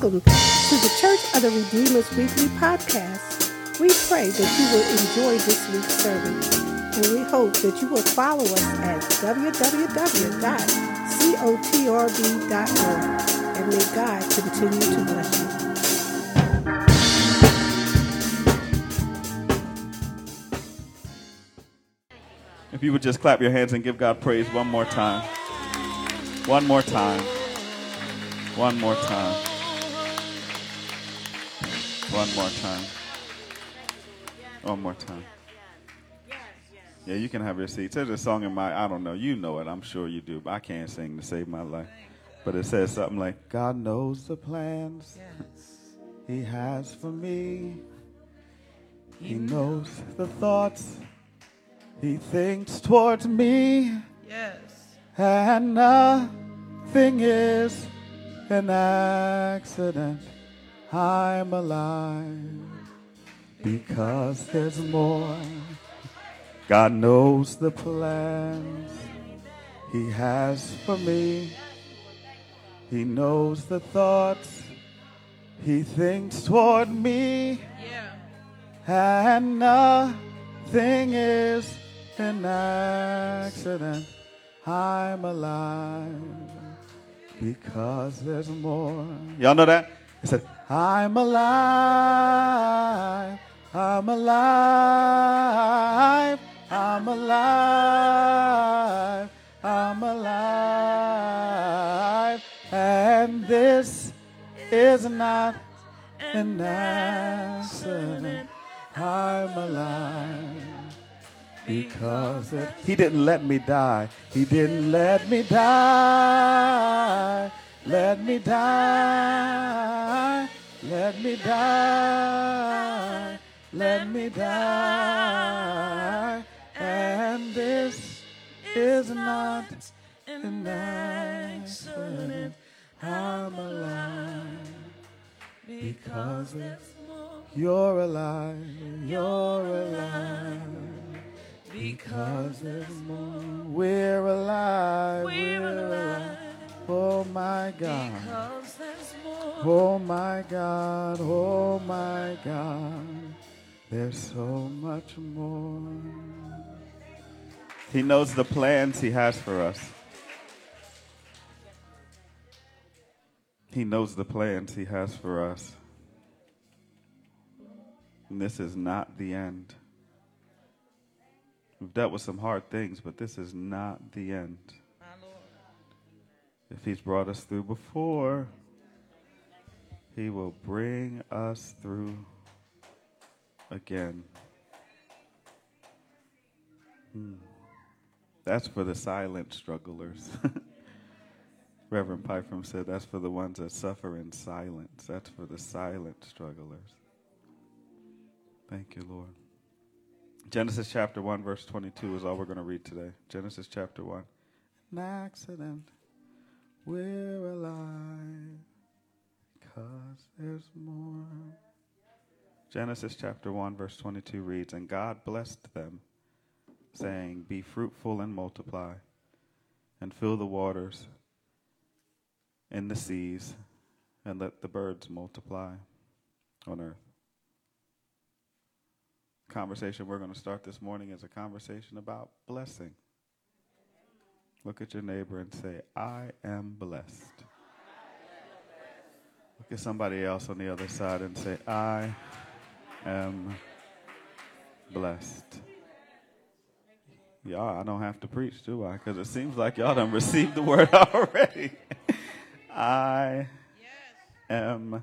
Welcome to the Church of the Redeemer's Weekly Podcast. We pray that you will enjoy this week's sermon, and we hope that you will follow us at www.cotrb.org. And may God continue to bless you. If you would just clap your hands and give God praise one more time. One more time. One more time. One more time. One more time. Yeah, you can have your seats. There's a song in my, I don't know, you know it, I'm sure you do, but I can't sing to save my life. But it says something like, God knows the plans He has for me. He knows the thoughts He thinks towards me. Yes. And nothing is an accident. I'm alive because there's more. God knows the plans He has for me. He knows the thoughts He thinks toward me. Yeah. And nothing is an accident. I'm alive because there's more. Y'all know that? It said, I'm alive. I'm alive. I'm alive. I'm alive. And this is not an accident. I'm alive because it, he didn't let me die. He didn't let me die. Let me die. Let me die. Let me die. And this is not an accident. I'm alive because it's you're alive. You're alive. Because there's more. We're alive. We're alive. Oh my God. Because there's more. Oh my God. Oh my God. There's so much more. He knows the plans He has for us. He knows the plans He has for us. And this is not the end. We've dealt with some hard things, but this is not the end. If He's brought us through before, He will bring us through again. Hmm. That's for the silent strugglers. Reverend Pyfrom said that's for the ones that suffer in silence. That's for the silent strugglers. Thank you, Lord. Genesis chapter 1, verse 22 is all we're going to read today. Genesis chapter 1. An accident. We're alive because there's more. Genesis chapter 1, verse 22 reads And God blessed them, saying, Be fruitful and multiply, and fill the waters in the seas, and let the birds multiply on earth. Conversation we're going to start this morning is a conversation about blessing. Look at your neighbor and say, I am blessed. Look at somebody else on the other side and say, I am blessed. Y'all, I don't have to preach, do I? Because it seems like y'all done received the word already. I am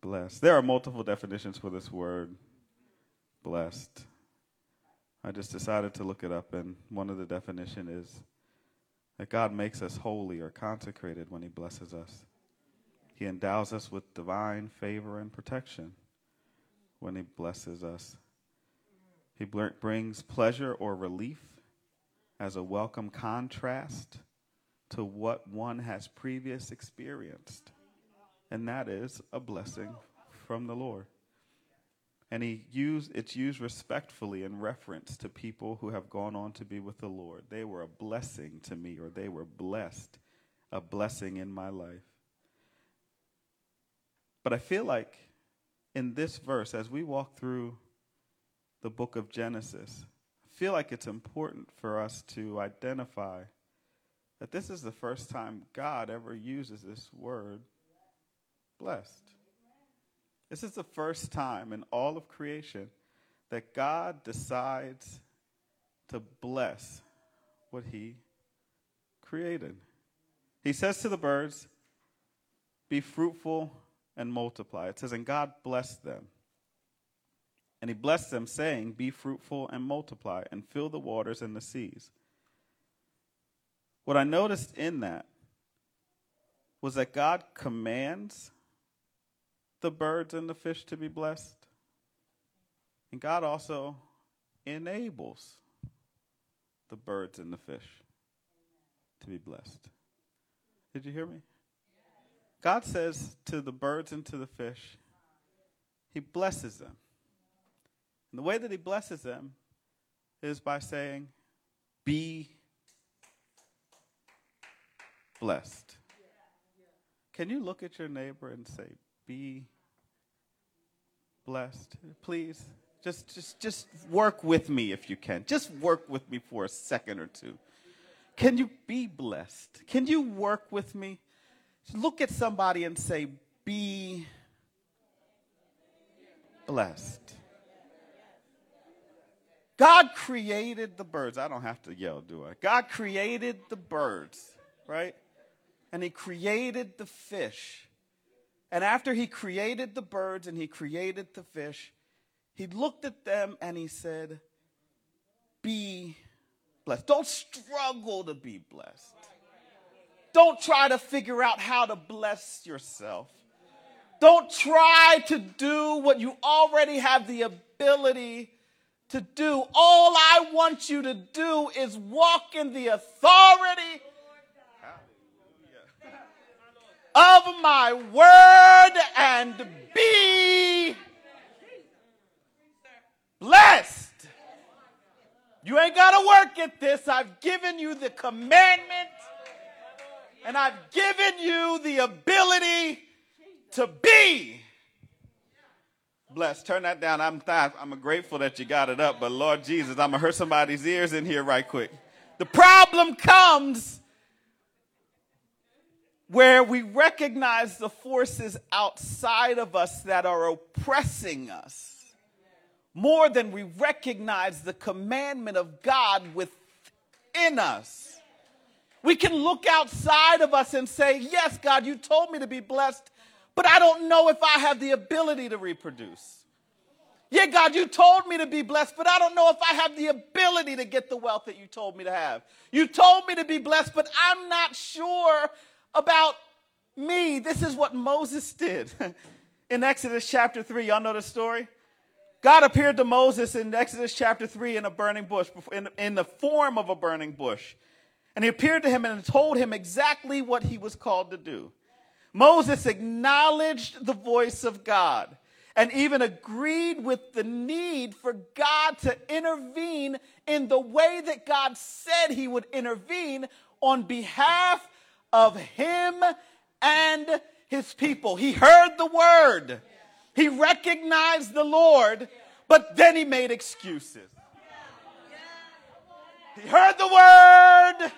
blessed. There are multiple definitions for this word, blessed. I just decided to look it up, and one of the definition is that God makes us holy or consecrated when He blesses us. He endows us with divine favor and protection when He blesses us. He brings pleasure or relief as a welcome contrast to what one has previous experienced, and that is a blessing from the Lord. And he used it's used respectfully in reference to people who have gone on to be with the Lord. They were a blessing to me, or they were blessed, a blessing in my life. But I feel like in this verse, as we walk through the book of Genesis, I feel like it's important for us to identify that this is the first time God ever uses this word, blessed. This is the first time in all of creation that God decides to bless what he created. He says to the birds, Be fruitful and multiply. It says, And God blessed them. And he blessed them, saying, Be fruitful and multiply, and fill the waters and the seas. What I noticed in that was that God commands the birds and the fish to be blessed, and God also enables the birds and the fish to be blessed. Did you hear me? God says to the birds and to the fish, He blesses them. And the way that He blesses them is by saying, Be blessed. Can you look at your neighbor and say, Be blessed? Please. Just, just, just work with me if you can. Just work with me for a second or two. Can you be blessed? Can you work with me? Look at somebody and say, Be blessed. God created the birds. I don't have to yell, do I? God created the birds, right? And He created the fish. And after He created the birds and He created the fish, He looked at them and He said, Be blessed. Don't struggle to be blessed. Don't try to figure out how to bless yourself. Don't try to do what you already have the ability to do. All I want you to do is walk in the authority of my word and be blessed. You ain't got to work at this. I've given you the commandment and I've given you the ability to be blessed. Turn that down. I'm th- I'm grateful that you got it up, but Lord Jesus, I'm gonna hurt somebody's ears in here right quick. The problem comes where we recognize the forces outside of us that are oppressing us more than we recognize the commandment of God within us. We can look outside of us and say, Yes, God, you told me to be blessed, but I don't know if I have the ability to reproduce. Yeah, God, you told me to be blessed, but I don't know if I have the ability to get the wealth that you told me to have. You told me to be blessed, but I'm not sure about me. This is what Moses did in Exodus chapter 3. Y'all know the story? God appeared to Moses in Exodus chapter 3 in a burning bush, in, the form of a burning bush. And he appeared to him and told him exactly what he was called to do. Moses acknowledged the voice of God and even agreed with the need for God to intervene in the way that God said he would intervene on behalf of him and his people. He heard the word. He recognized the Lord, but then he made excuses. He heard the word,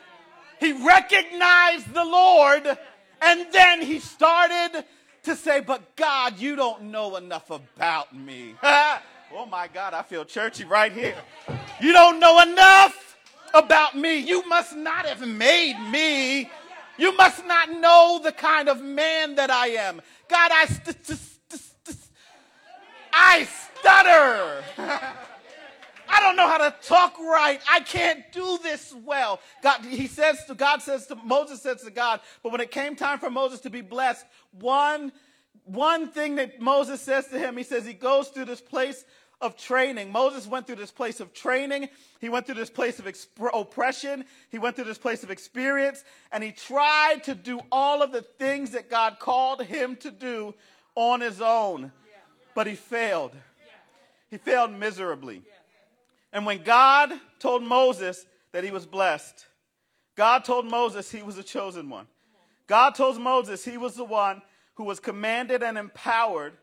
he recognized the Lord, and then he started to say, But God, you don't know enough about me. oh my God, I feel churchy right here. You don't know enough about me. You must not have made me. You must not know the kind of man that I am. God, I. St- st- I stutter. I don't know how to talk right. I can't do this well. God, he says to God says to Moses says to God, but when it came time for Moses to be blessed, one one thing that Moses says to him, he says he goes through this place of training. Moses went through this place of training. He went through this place of exp- oppression. He went through this place of experience. And he tried to do all of the things that God called him to do on his own but he failed. He failed miserably. And when God told Moses that he was blessed, God told Moses he was a chosen one. God told Moses he was the one who was commanded and empowered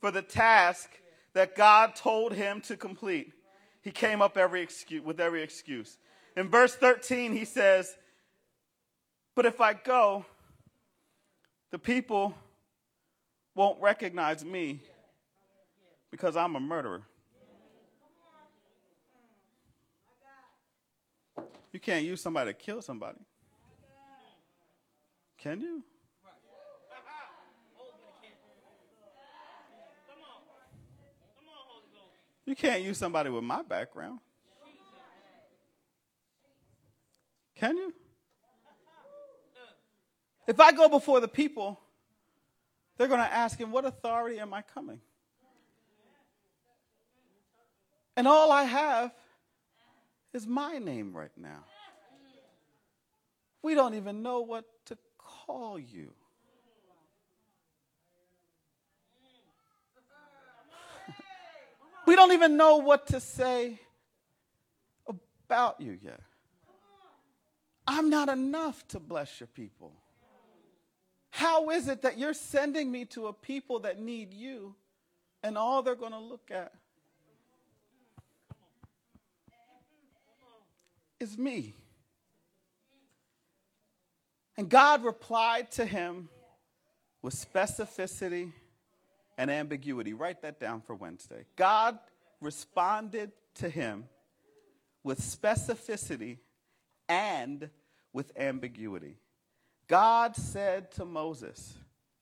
for the task that God told him to complete, he came up every excuse, with every excuse. In verse 13, he says, But if I go, the people won't recognize me because I'm a murderer. You can't use somebody to kill somebody. Can you? You can't use somebody with my background. Can you? If I go before the people, they're going to ask him, What authority am I coming? And all I have is my name right now. We don't even know what to call you. We don't even know what to say about you yet. I'm not enough to bless your people. How is it that you're sending me to a people that need you and all they're going to look at is me? And God replied to him with specificity and ambiguity. Write that down for Wednesday. God responded to him with specificity and with ambiguity. God said to Moses,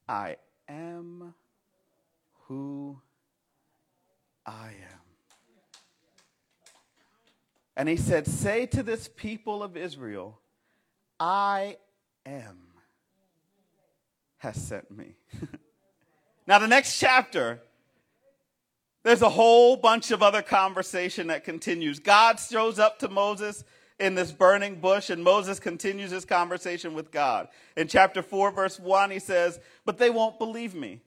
I am who I am. And he said, Say to this people of Israel, I am has sent me. now, the next chapter, there's a whole bunch of other conversation that continues. God shows up to Moses in this burning bush, and Moses continues his conversation with God. In chapter 4, verse 1, he says, But they won't believe me.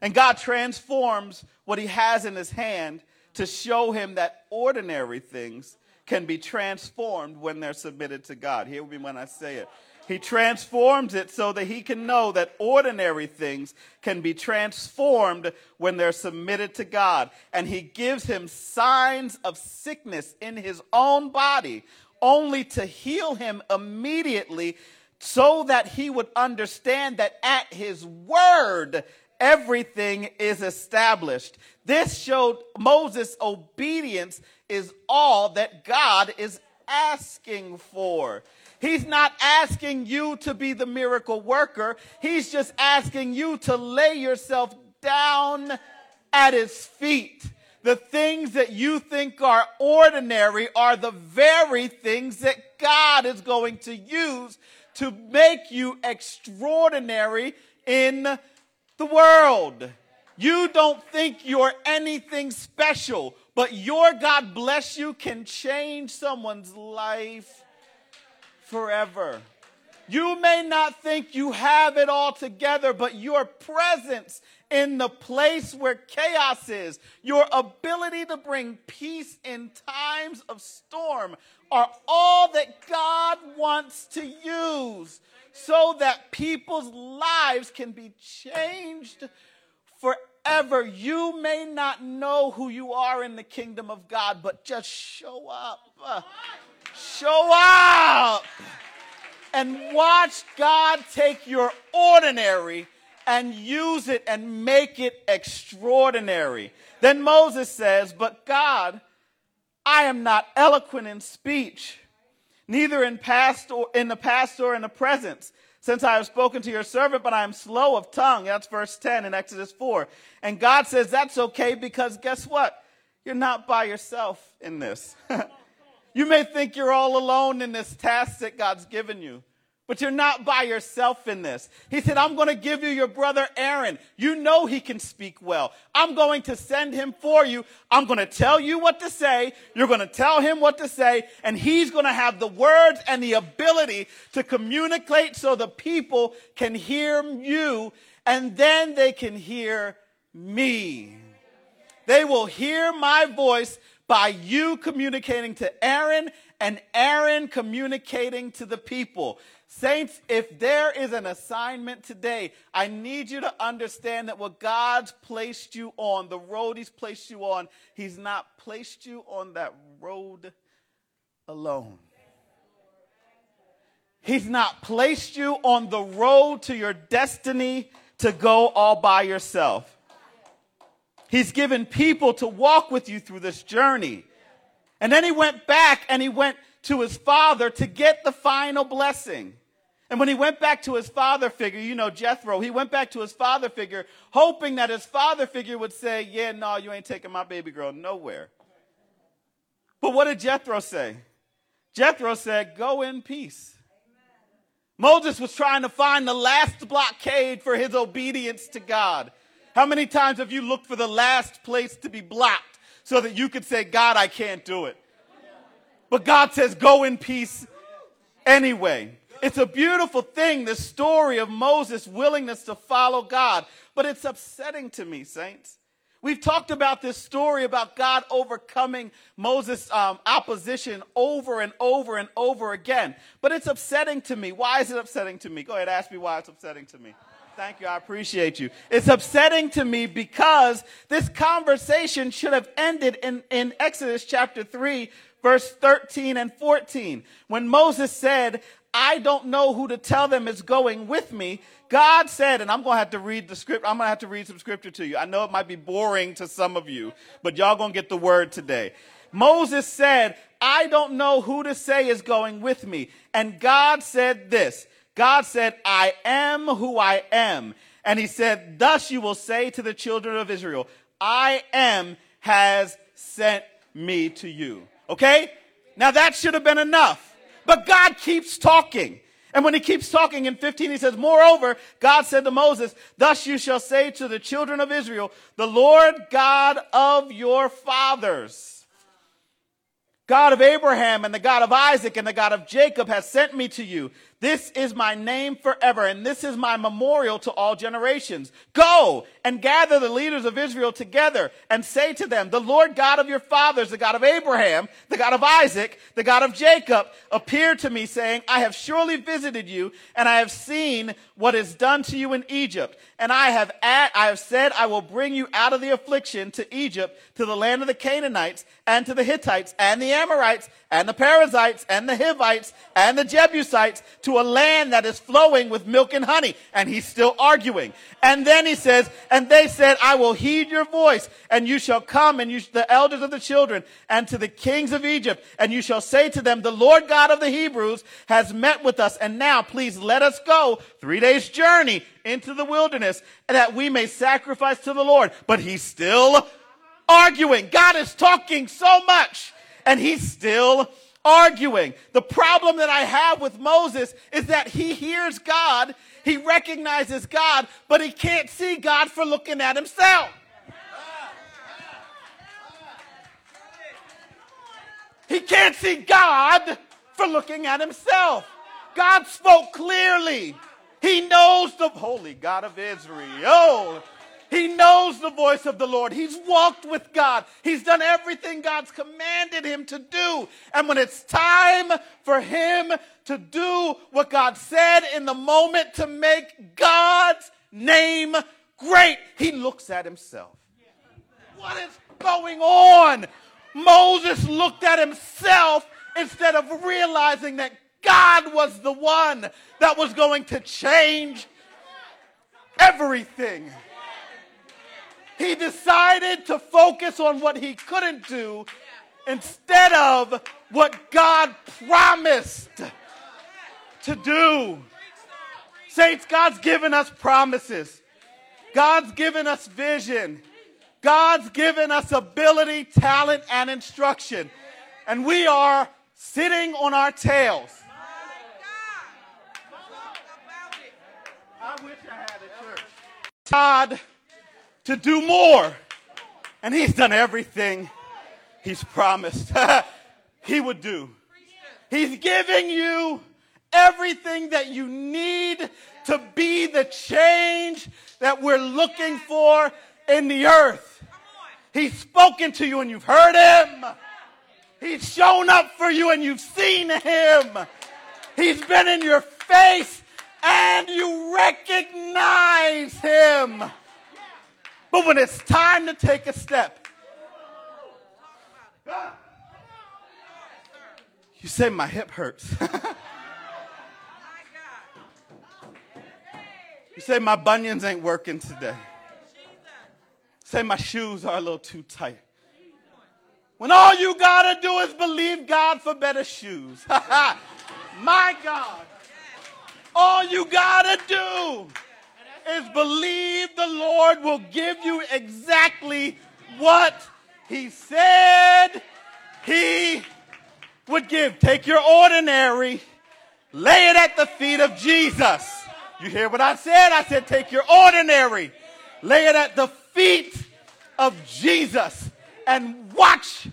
And God transforms what he has in his hand to show him that ordinary things can be transformed when they're submitted to God. Hear me when I say it. He transforms it so that he can know that ordinary things can be transformed when they're submitted to God. And he gives him signs of sickness in his own body only to heal him immediately so that he would understand that at his word, everything is established. This showed Moses' obedience is all that God is asking for. He's not asking you to be the miracle worker. He's just asking you to lay yourself down at his feet the things that you think are ordinary are the very things that God is going to use to make you extraordinary in the world. You don't think you're anything special, but your God bless you can change someone's life forever. You may not think you have it all together, but your presence in the place where chaos is, your ability to bring peace in times of storm are all that God wants to use so that people's lives can be changed forever. You may not know who you are in the kingdom of God, but just show up. Show up and watch God take your ordinary and use it and make it extraordinary. Then Moses says, But God, I am not eloquent in speech, neither in past or in the past or in the present. Since I have spoken to your servant, but I am slow of tongue. That's verse 10 in Exodus 4. And God says that's okay because guess what? You're not by yourself in this. you may think you're all alone in this task that God's given you. But you're not by yourself in this. He said, I'm going to give you your brother Aaron. You know he can speak well. I'm going to send him for you. I'm going to tell you what to say. You're going to tell him what to say. And he's going to have the words and the ability to communicate so the people can hear you and then they can hear me. They will hear my voice by you communicating to Aaron and Aaron communicating to the people. Saints, if there is an assignment today, I need you to understand that what God's placed you on, the road He's placed you on, He's not placed you on that road alone. He's not placed you on the road to your destiny to go all by yourself. He's given people to walk with you through this journey. And then he went back and he went to his father to get the final blessing. And when he went back to his father figure, you know, Jethro, he went back to his father figure, hoping that his father figure would say, Yeah, no, you ain't taking my baby girl nowhere. But what did Jethro say? Jethro said, Go in peace. Moses was trying to find the last blockade for his obedience to God. How many times have you looked for the last place to be blocked so that you could say, God, I can't do it? But God says, Go in peace anyway. It's a beautiful thing, this story of Moses' willingness to follow God. But it's upsetting to me, saints. We've talked about this story about God overcoming Moses' um, opposition over and over and over again. But it's upsetting to me. Why is it upsetting to me? Go ahead, ask me why it's upsetting to me. Thank you. I appreciate you. It's upsetting to me because this conversation should have ended in, in Exodus chapter 3, verse 13 and 14. When Moses said, I don't know who to tell them is going with me. God said, and I'm going to have to read the script. I'm going to have to read some scripture to you. I know it might be boring to some of you, but y'all going to get the word today. Moses said, I don't know who to say is going with me. And God said this. God said, I am who I am. And he said, thus you will say to the children of Israel, I am has sent me to you. Okay? Now that should have been enough. But God keeps talking. And when he keeps talking in 15, he says, Moreover, God said to Moses, Thus you shall say to the children of Israel, The Lord God of your fathers, God of Abraham and the God of Isaac and the God of Jacob has sent me to you. This is my name forever, and this is my memorial to all generations. Go and gather the leaders of Israel together and say to them, The Lord God of your fathers, the God of Abraham, the God of Isaac, the God of Jacob, appeared to me, saying, I have surely visited you, and I have seen what is done to you in Egypt. And I have, at, I have said, I will bring you out of the affliction to Egypt, to the land of the Canaanites, and to the Hittites, and the Amorites, and the Perizzites, and the Hivites, and the Jebusites, to a land that is flowing with milk and honey. And he's still arguing. And then he says, and they said, I will heed your voice and you shall come and you, the elders of the children and to the kings of Egypt and you shall say to them, the Lord God of the Hebrews has met with us. And now please let us go three days journey into the wilderness that we may sacrifice to the Lord. But he's still arguing. God is talking so much and he's still arguing. The problem that I have with Moses is that he hears God, he recognizes God, but he can't see God for looking at himself. He can't see God for looking at himself. God spoke clearly. He knows the holy God of Israel. He knows the voice of the Lord. He's walked with God. He's done everything God's commanded him to do. And when it's time for him to do what God said in the moment to make God's name great, he looks at himself. What is going on? Moses looked at himself instead of realizing that God was the one that was going to change everything. He decided to focus on what he couldn't do instead of what God promised to do. Saints, God's given us promises. God's given us vision. God's given us ability, talent, and instruction. And we are sitting on our tails. I wish I had a church. God to do more. And he's done everything he's promised he would do. He's giving you everything that you need to be the change that we're looking for in the earth. He's spoken to you and you've heard him. He's shown up for you and you've seen him. He's been in your face and you recognize him. But when it's time to take a step, you say, My hip hurts. you say, My bunions ain't working today. Say, My shoes are a little too tight. When all you gotta do is believe God for better shoes. My God. All you gotta do is believe the Lord will give you exactly what He said He would give. Take your ordinary, lay it at the feet of Jesus. You hear what I said? I said, take your ordinary, lay it at the feet of Jesus and watch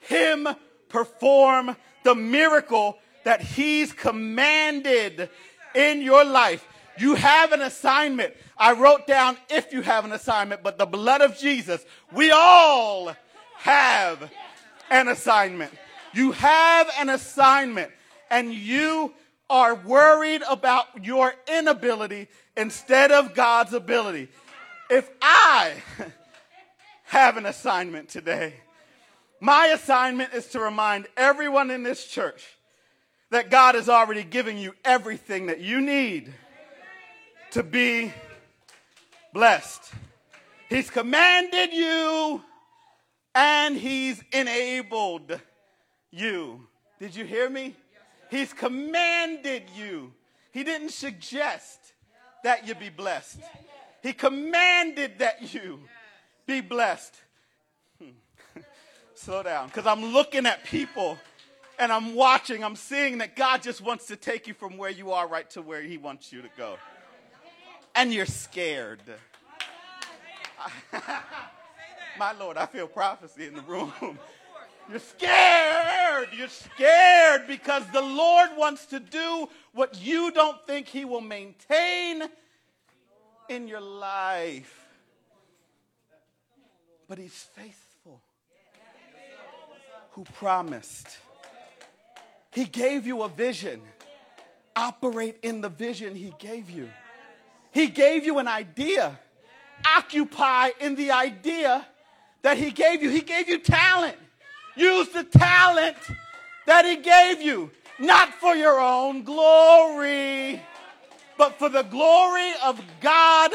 him perform the miracle that he's commanded in your life. You have an assignment. I wrote down if you have an assignment, but the blood of Jesus, we all have an assignment. You have an assignment, and you are worried about your inability instead of God's ability. If I have an assignment today, my assignment is to remind everyone in this church that God has already given you everything that you need to be blessed. He's commanded you and He's enabled you. Did you hear me? He's commanded you. He didn't suggest that you be blessed. He commanded that you be blessed. Hmm. Slow down, because I'm looking at people and I'm watching, I'm seeing that God just wants to take you from where you are right to where He wants you to go. And you're scared. My Lord, I feel prophecy in the room. You're scared. You're scared because the Lord wants to do what you don't think He will maintain in your life. But He's faithful, who promised. He gave you a vision. Operate in the vision He gave you. He gave you an idea. Occupy in the idea that He gave you. He gave you talent. Use the talent that He gave you, not for your own glory, but for the glory of God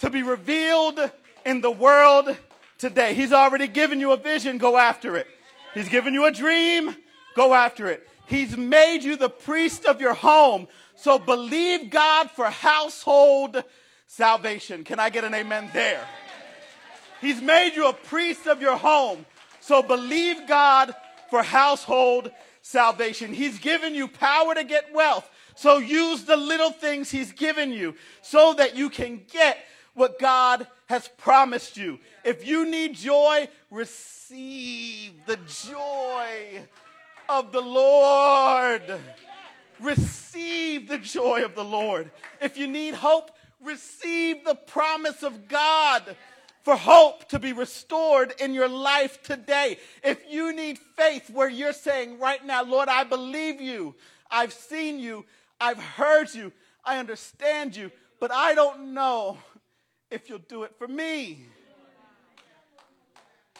to be revealed in the world today. He's already given you a vision, go after it. He's given you a dream, go after it. He's made you the priest of your home. So believe God for household salvation. Can I get an amen there? He's made you a priest of your home. So believe God for household salvation. He's given you power to get wealth. So use the little things He's given you so that you can get what God has promised you. If you need joy, receive the joy of the Lord. Receive the joy of the Lord. If you need hope, receive the promise of God for hope to be restored in your life today. If you need faith where you're saying right now, Lord, I believe you, I've seen you, I've heard you, I understand you, but I don't know if you'll do it for me.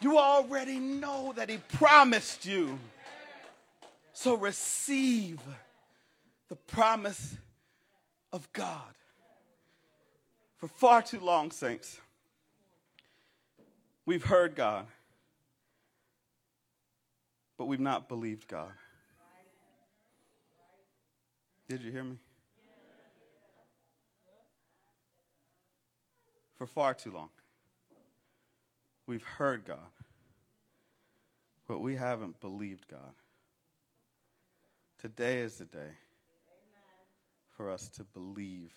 You already know that He promised you. So receive the promise of God. For far too long, saints, we've heard God, but we've not believed God. Did you hear me? For far too long, we've heard God, but we haven't believed God. Today is the day for us to believe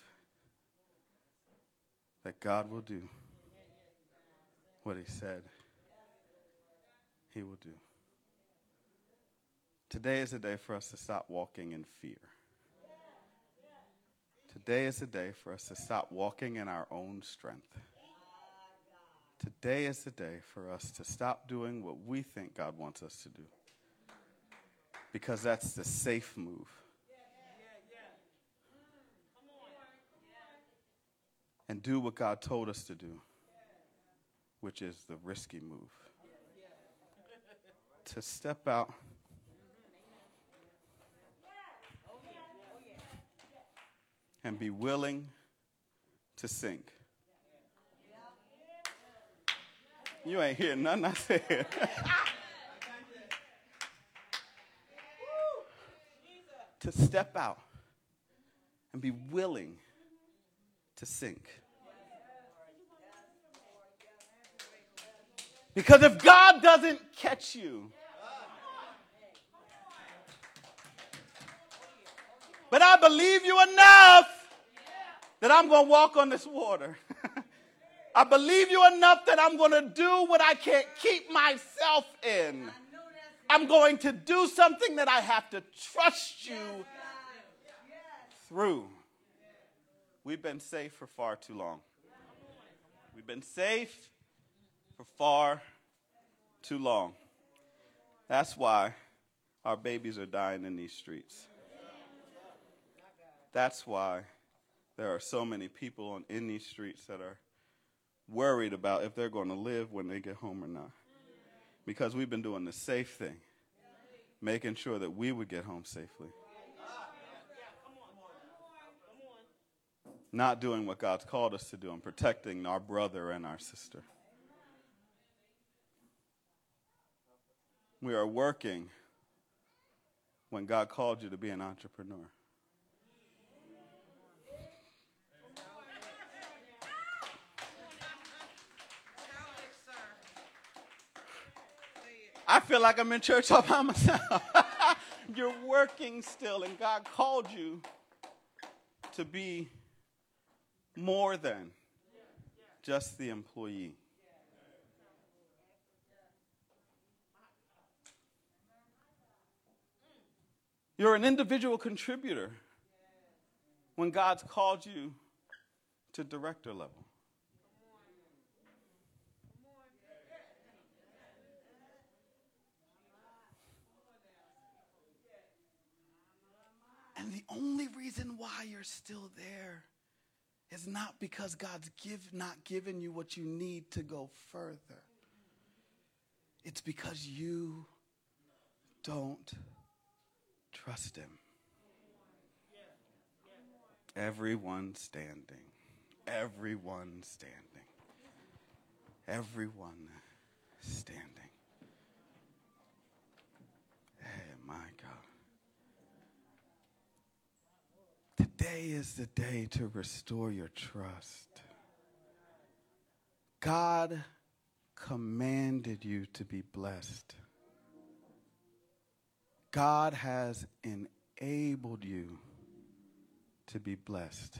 that God will do what He said He will do. Today is the day for us to stop walking in fear. Today is the day for us to stop walking in our own strength. Today is the day for us to stop doing what we think God wants us to do. Because that's the safe move. and do what God told us to do, which is the risky move. To step out. And be willing to sink. You ain't hearing nothing I said. to step out and be willing to sink. Because if God doesn't catch you, but I believe you enough that I'm going to walk on this water. I believe you enough that I'm going to do what I can't keep myself in. I'm going to do something that I have to trust you through. We've been safe for far too long. We've been safe for far too long. That's why our babies are dying in these streets. That's why there are so many people on, in these streets that are worried about if they're going to live when they get home or not. Because we've been doing the safe thing, making sure that we would get home safely. Not doing what God's called us to do and protecting our brother and our sister. We are working when God called you to be an entrepreneur. I feel like I'm in church all by myself. You're working still, and God called you to be more than just the employee. You're an individual contributor when God's called you to director level. The only reason why you're still there is not because God's give, not given you what you need to go further. It's because you don't trust Him. Everyone standing. Everyone standing. Everyone standing. Hey, my God. Today is the day to restore your trust. God commanded you to be blessed. God has enabled you to be blessed.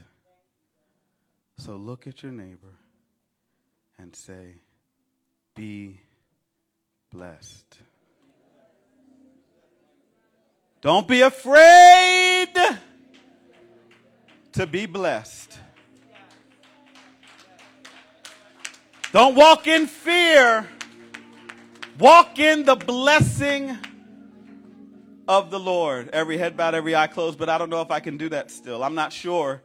So look at your neighbor and say, Be blessed. Don't be afraid to be blessed. Don't walk in fear. Walk in the blessing of the Lord. Every head bowed, every eye closed, but I don't know if I can do that still. I'm not sure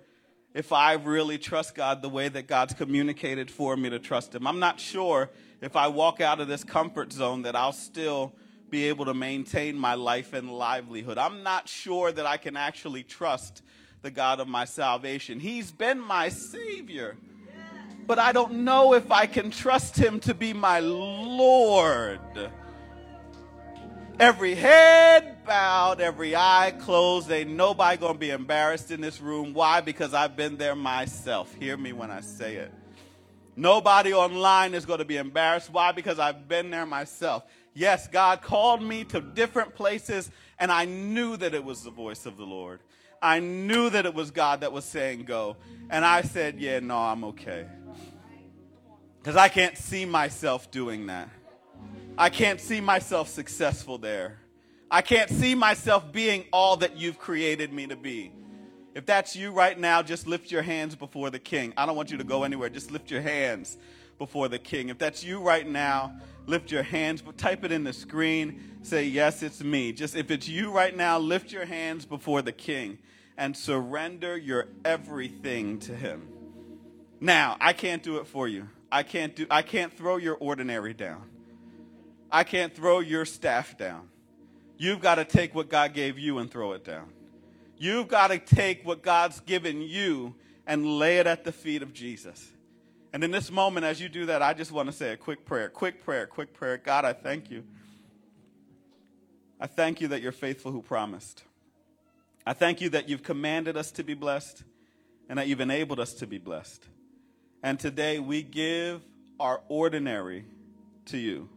if I really trust God the way that God's communicated for me to trust Him. I'm not sure if I walk out of this comfort zone that I'll still be able to maintain my life and livelihood. I'm not sure that I can actually trust the God of my salvation. He's been my Savior. But I don't know if I can trust Him to be my Lord. Every head bowed, every eye closed. Ain't nobody gonna be embarrassed in this room. Why? Because I've been there myself. Hear me when I say it. Nobody online is to be embarrassed. Why? Because I've been there myself. Yes, God called me to different places, and I knew that it was the voice of the Lord. I knew that it was God that was saying go. And I said, yeah, no, I'm okay. Because I can't see myself doing that. I can't see myself successful there. I can't see myself being all that you've created me to be. If that's you right now, just lift your hands before the king. I don't want you to go anywhere. Just lift your hands before the king. If that's you right now, lift your hands, type it in the screen. Say, Yes, it's me. Just if it's you right now, lift your hands before the king and surrender your everything to him. Now, I can't do it for you. I can't do I can't throw your ordinary down. I can't throw your staff down. You've got to take what God gave you and throw it down. You've got to take what God's given you and lay it at the feet of Jesus. And in this moment, as you do that, I just want to say a quick prayer, quick prayer, quick prayer. God, I thank you. I thank you that you're faithful who promised. I thank you that you've commanded us to be blessed and that you've enabled us to be blessed. And today we give our ordinary to you.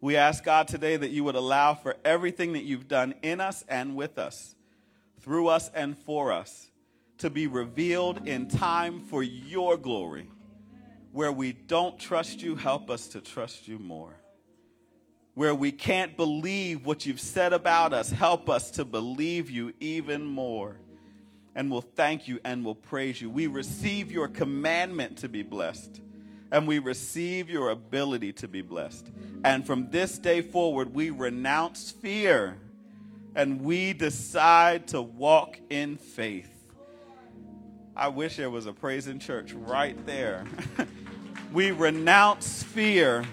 We ask God today that you would allow for everything that you've done in us and with us, through us and for us, to be revealed in time for your glory. Where we don't trust you, help us to trust you more. Where we can't believe what you've said about us, help us to believe you even more. And we'll thank you and we'll praise you. We receive your commandment to be blessed, and we receive your ability to be blessed. And from this day forward, we renounce fear and we decide to walk in faith. I wish there was a praising church right there. we renounce fear.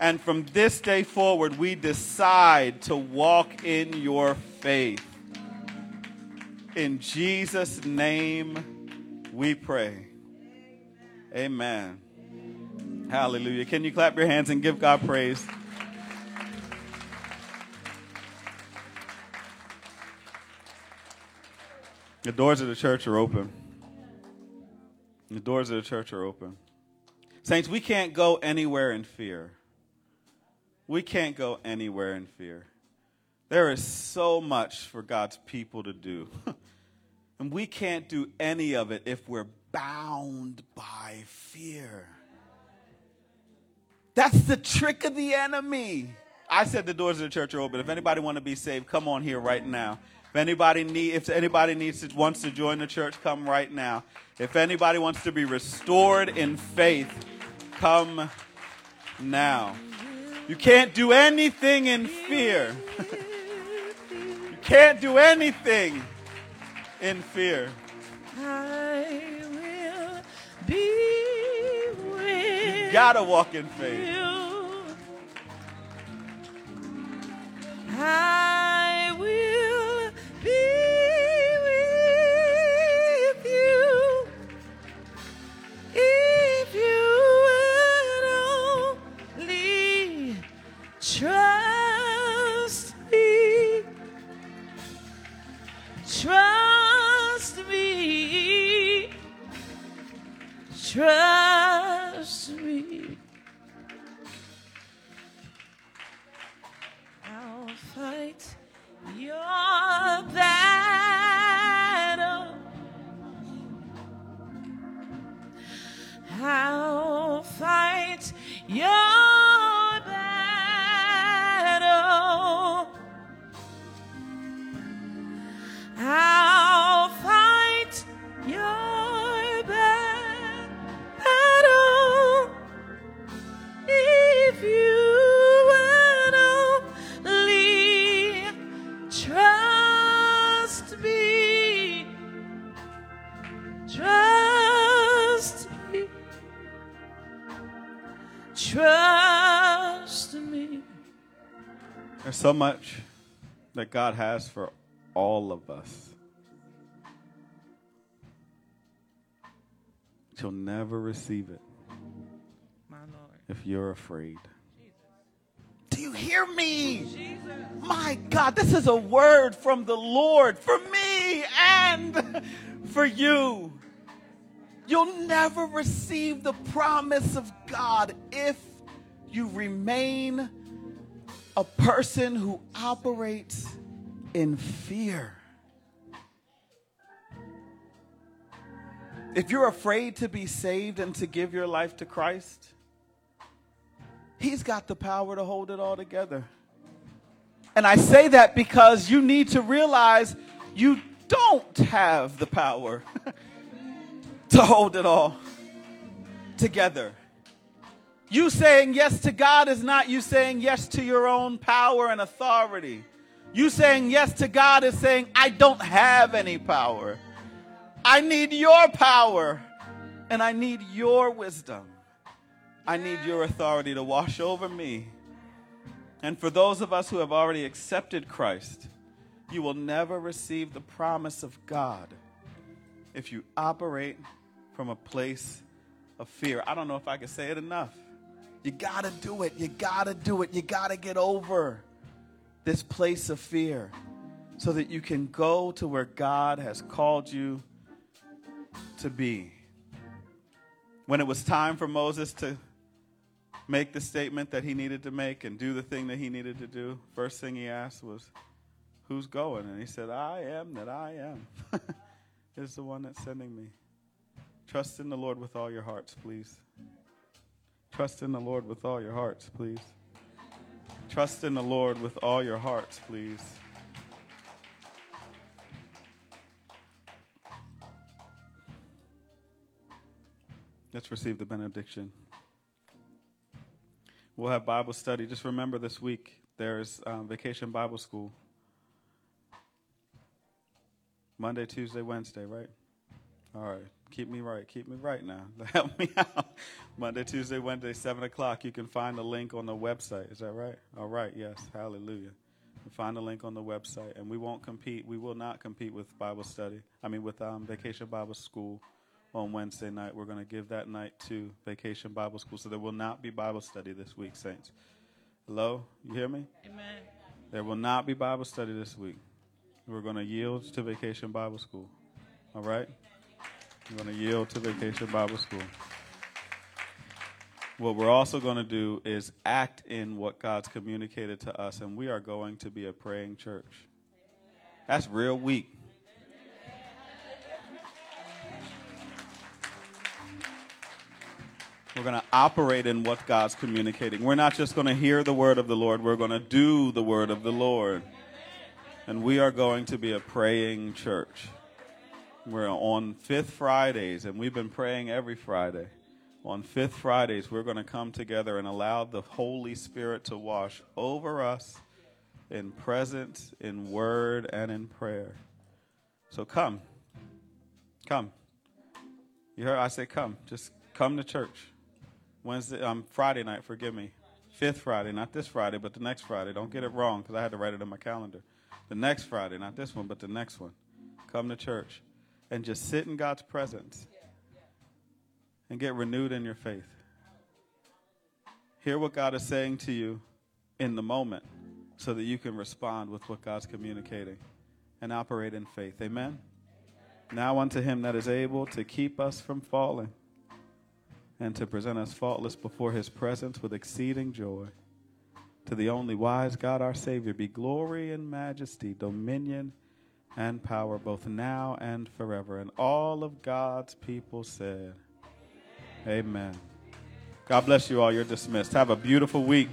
And from this day forward, we decide to walk in your faith. In Jesus' name we pray. Amen. Hallelujah. Can you clap your hands and give God praise? The doors of the church are open. The doors of the church are open. Saints, we can't go anywhere in fear. We can't go anywhere in fear. There is so much for God's people to do. and we can't do any of it if we're bound by fear. That's the trick of the enemy. I said the doors of the church are open. If anybody want to be saved, come on here right now. If anybody need, if anybody needs to, wants to join the church, come right now. If anybody wants to be restored in faith, come now. You can't do anything in fear. you can't do anything in fear. I will be with You gotta walk in faith. I There's so much that God has for all of us. You'll never receive it My Lord. if you're afraid. Do you hear me? My God, this is a word from the Lord for me and for you. You'll never receive the promise of God if you remain a person who operates in fear. If you're afraid to be saved and to give your life to Christ, He's got the power to hold it all together. And I say that because you need to realize you don't have the power to hold it all together. You saying yes to God is not you saying yes to your own power and authority. You saying yes to God is saying, I don't have any power. I need your power And I need your wisdom. I need your authority to wash over me. And for those of us who have already accepted Christ, you will never receive the promise of God if you operate from a place of fear. I don't know if I can say it enough. You got to do it. You got to do it. You got to get over this place of fear so that you can go to where God has called you to be. When it was time for Moses to make the statement that he needed to make and do the thing that he needed to do, first thing he asked was, Who's going? And he said, I am that I am. is the one that's sending me. Trust in the Lord with all your hearts, please. Trust in the Lord with all your hearts, please. Trust in the Lord with all your hearts, please. Let's receive the benediction. We'll have Bible study. Just remember this week there's um, Vacation Bible School. Monday, Tuesday, Wednesday, right? All right. Keep me right. Keep me right now. Help me out. Monday, Tuesday, Wednesday, 7 o'clock. You can find the link on the website. Is that right? All right. Yes. Hallelujah. Find the link on the website. And we won't compete. We will not compete with Bible study. I mean, with um, Vacation Bible School on Wednesday night. We're going to give that night to Vacation Bible School. So there will not be Bible study this week, Saints. Hello? You hear me? Amen. There will not be Bible study this week. We're going to yield to Vacation Bible School. All right? We're going to yield to Vacation Bible School. What we're also going to do is act in what God's communicated to us, and we are going to be a praying church. That's real weak. We're going to operate in what God's communicating. We're not just going to hear the word of the Lord, we're going to do the word of the Lord. And we are going to be a praying church. We're on Fifth Fridays, and we've been praying every Friday. On Fifth Fridays, we're going to come together and allow the Holy Spirit to wash over us in presence, in word, and in prayer. So come. Come. You heard I say come. Just come to church. Wednesday, um, Friday night, forgive me. Fifth Friday, not this Friday, but the next Friday. Don't get it wrong because I had to write it in my calendar the next Friday, not this one, but the next one. Come to church and just sit in God's presence and get renewed in your faith. Hear what God is saying to you in the moment so that you can respond with what God's communicating and operate in faith. Amen. Now unto him that is able to keep us from falling and to present us faultless before his presence with exceeding joy. To the only wise God our Savior be glory and majesty, dominion and power, both now and forever. And all of God's people said, Amen. God bless you all. You're dismissed. Have a beautiful week.